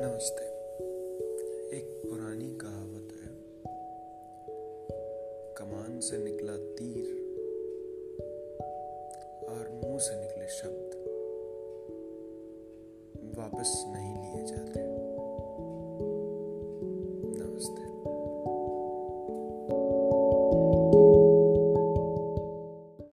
नमस्ते। एक पुरानी कहावत है, कमान से निकला तीर और मुँह से निकले शब्द। वापस नहीं लिए।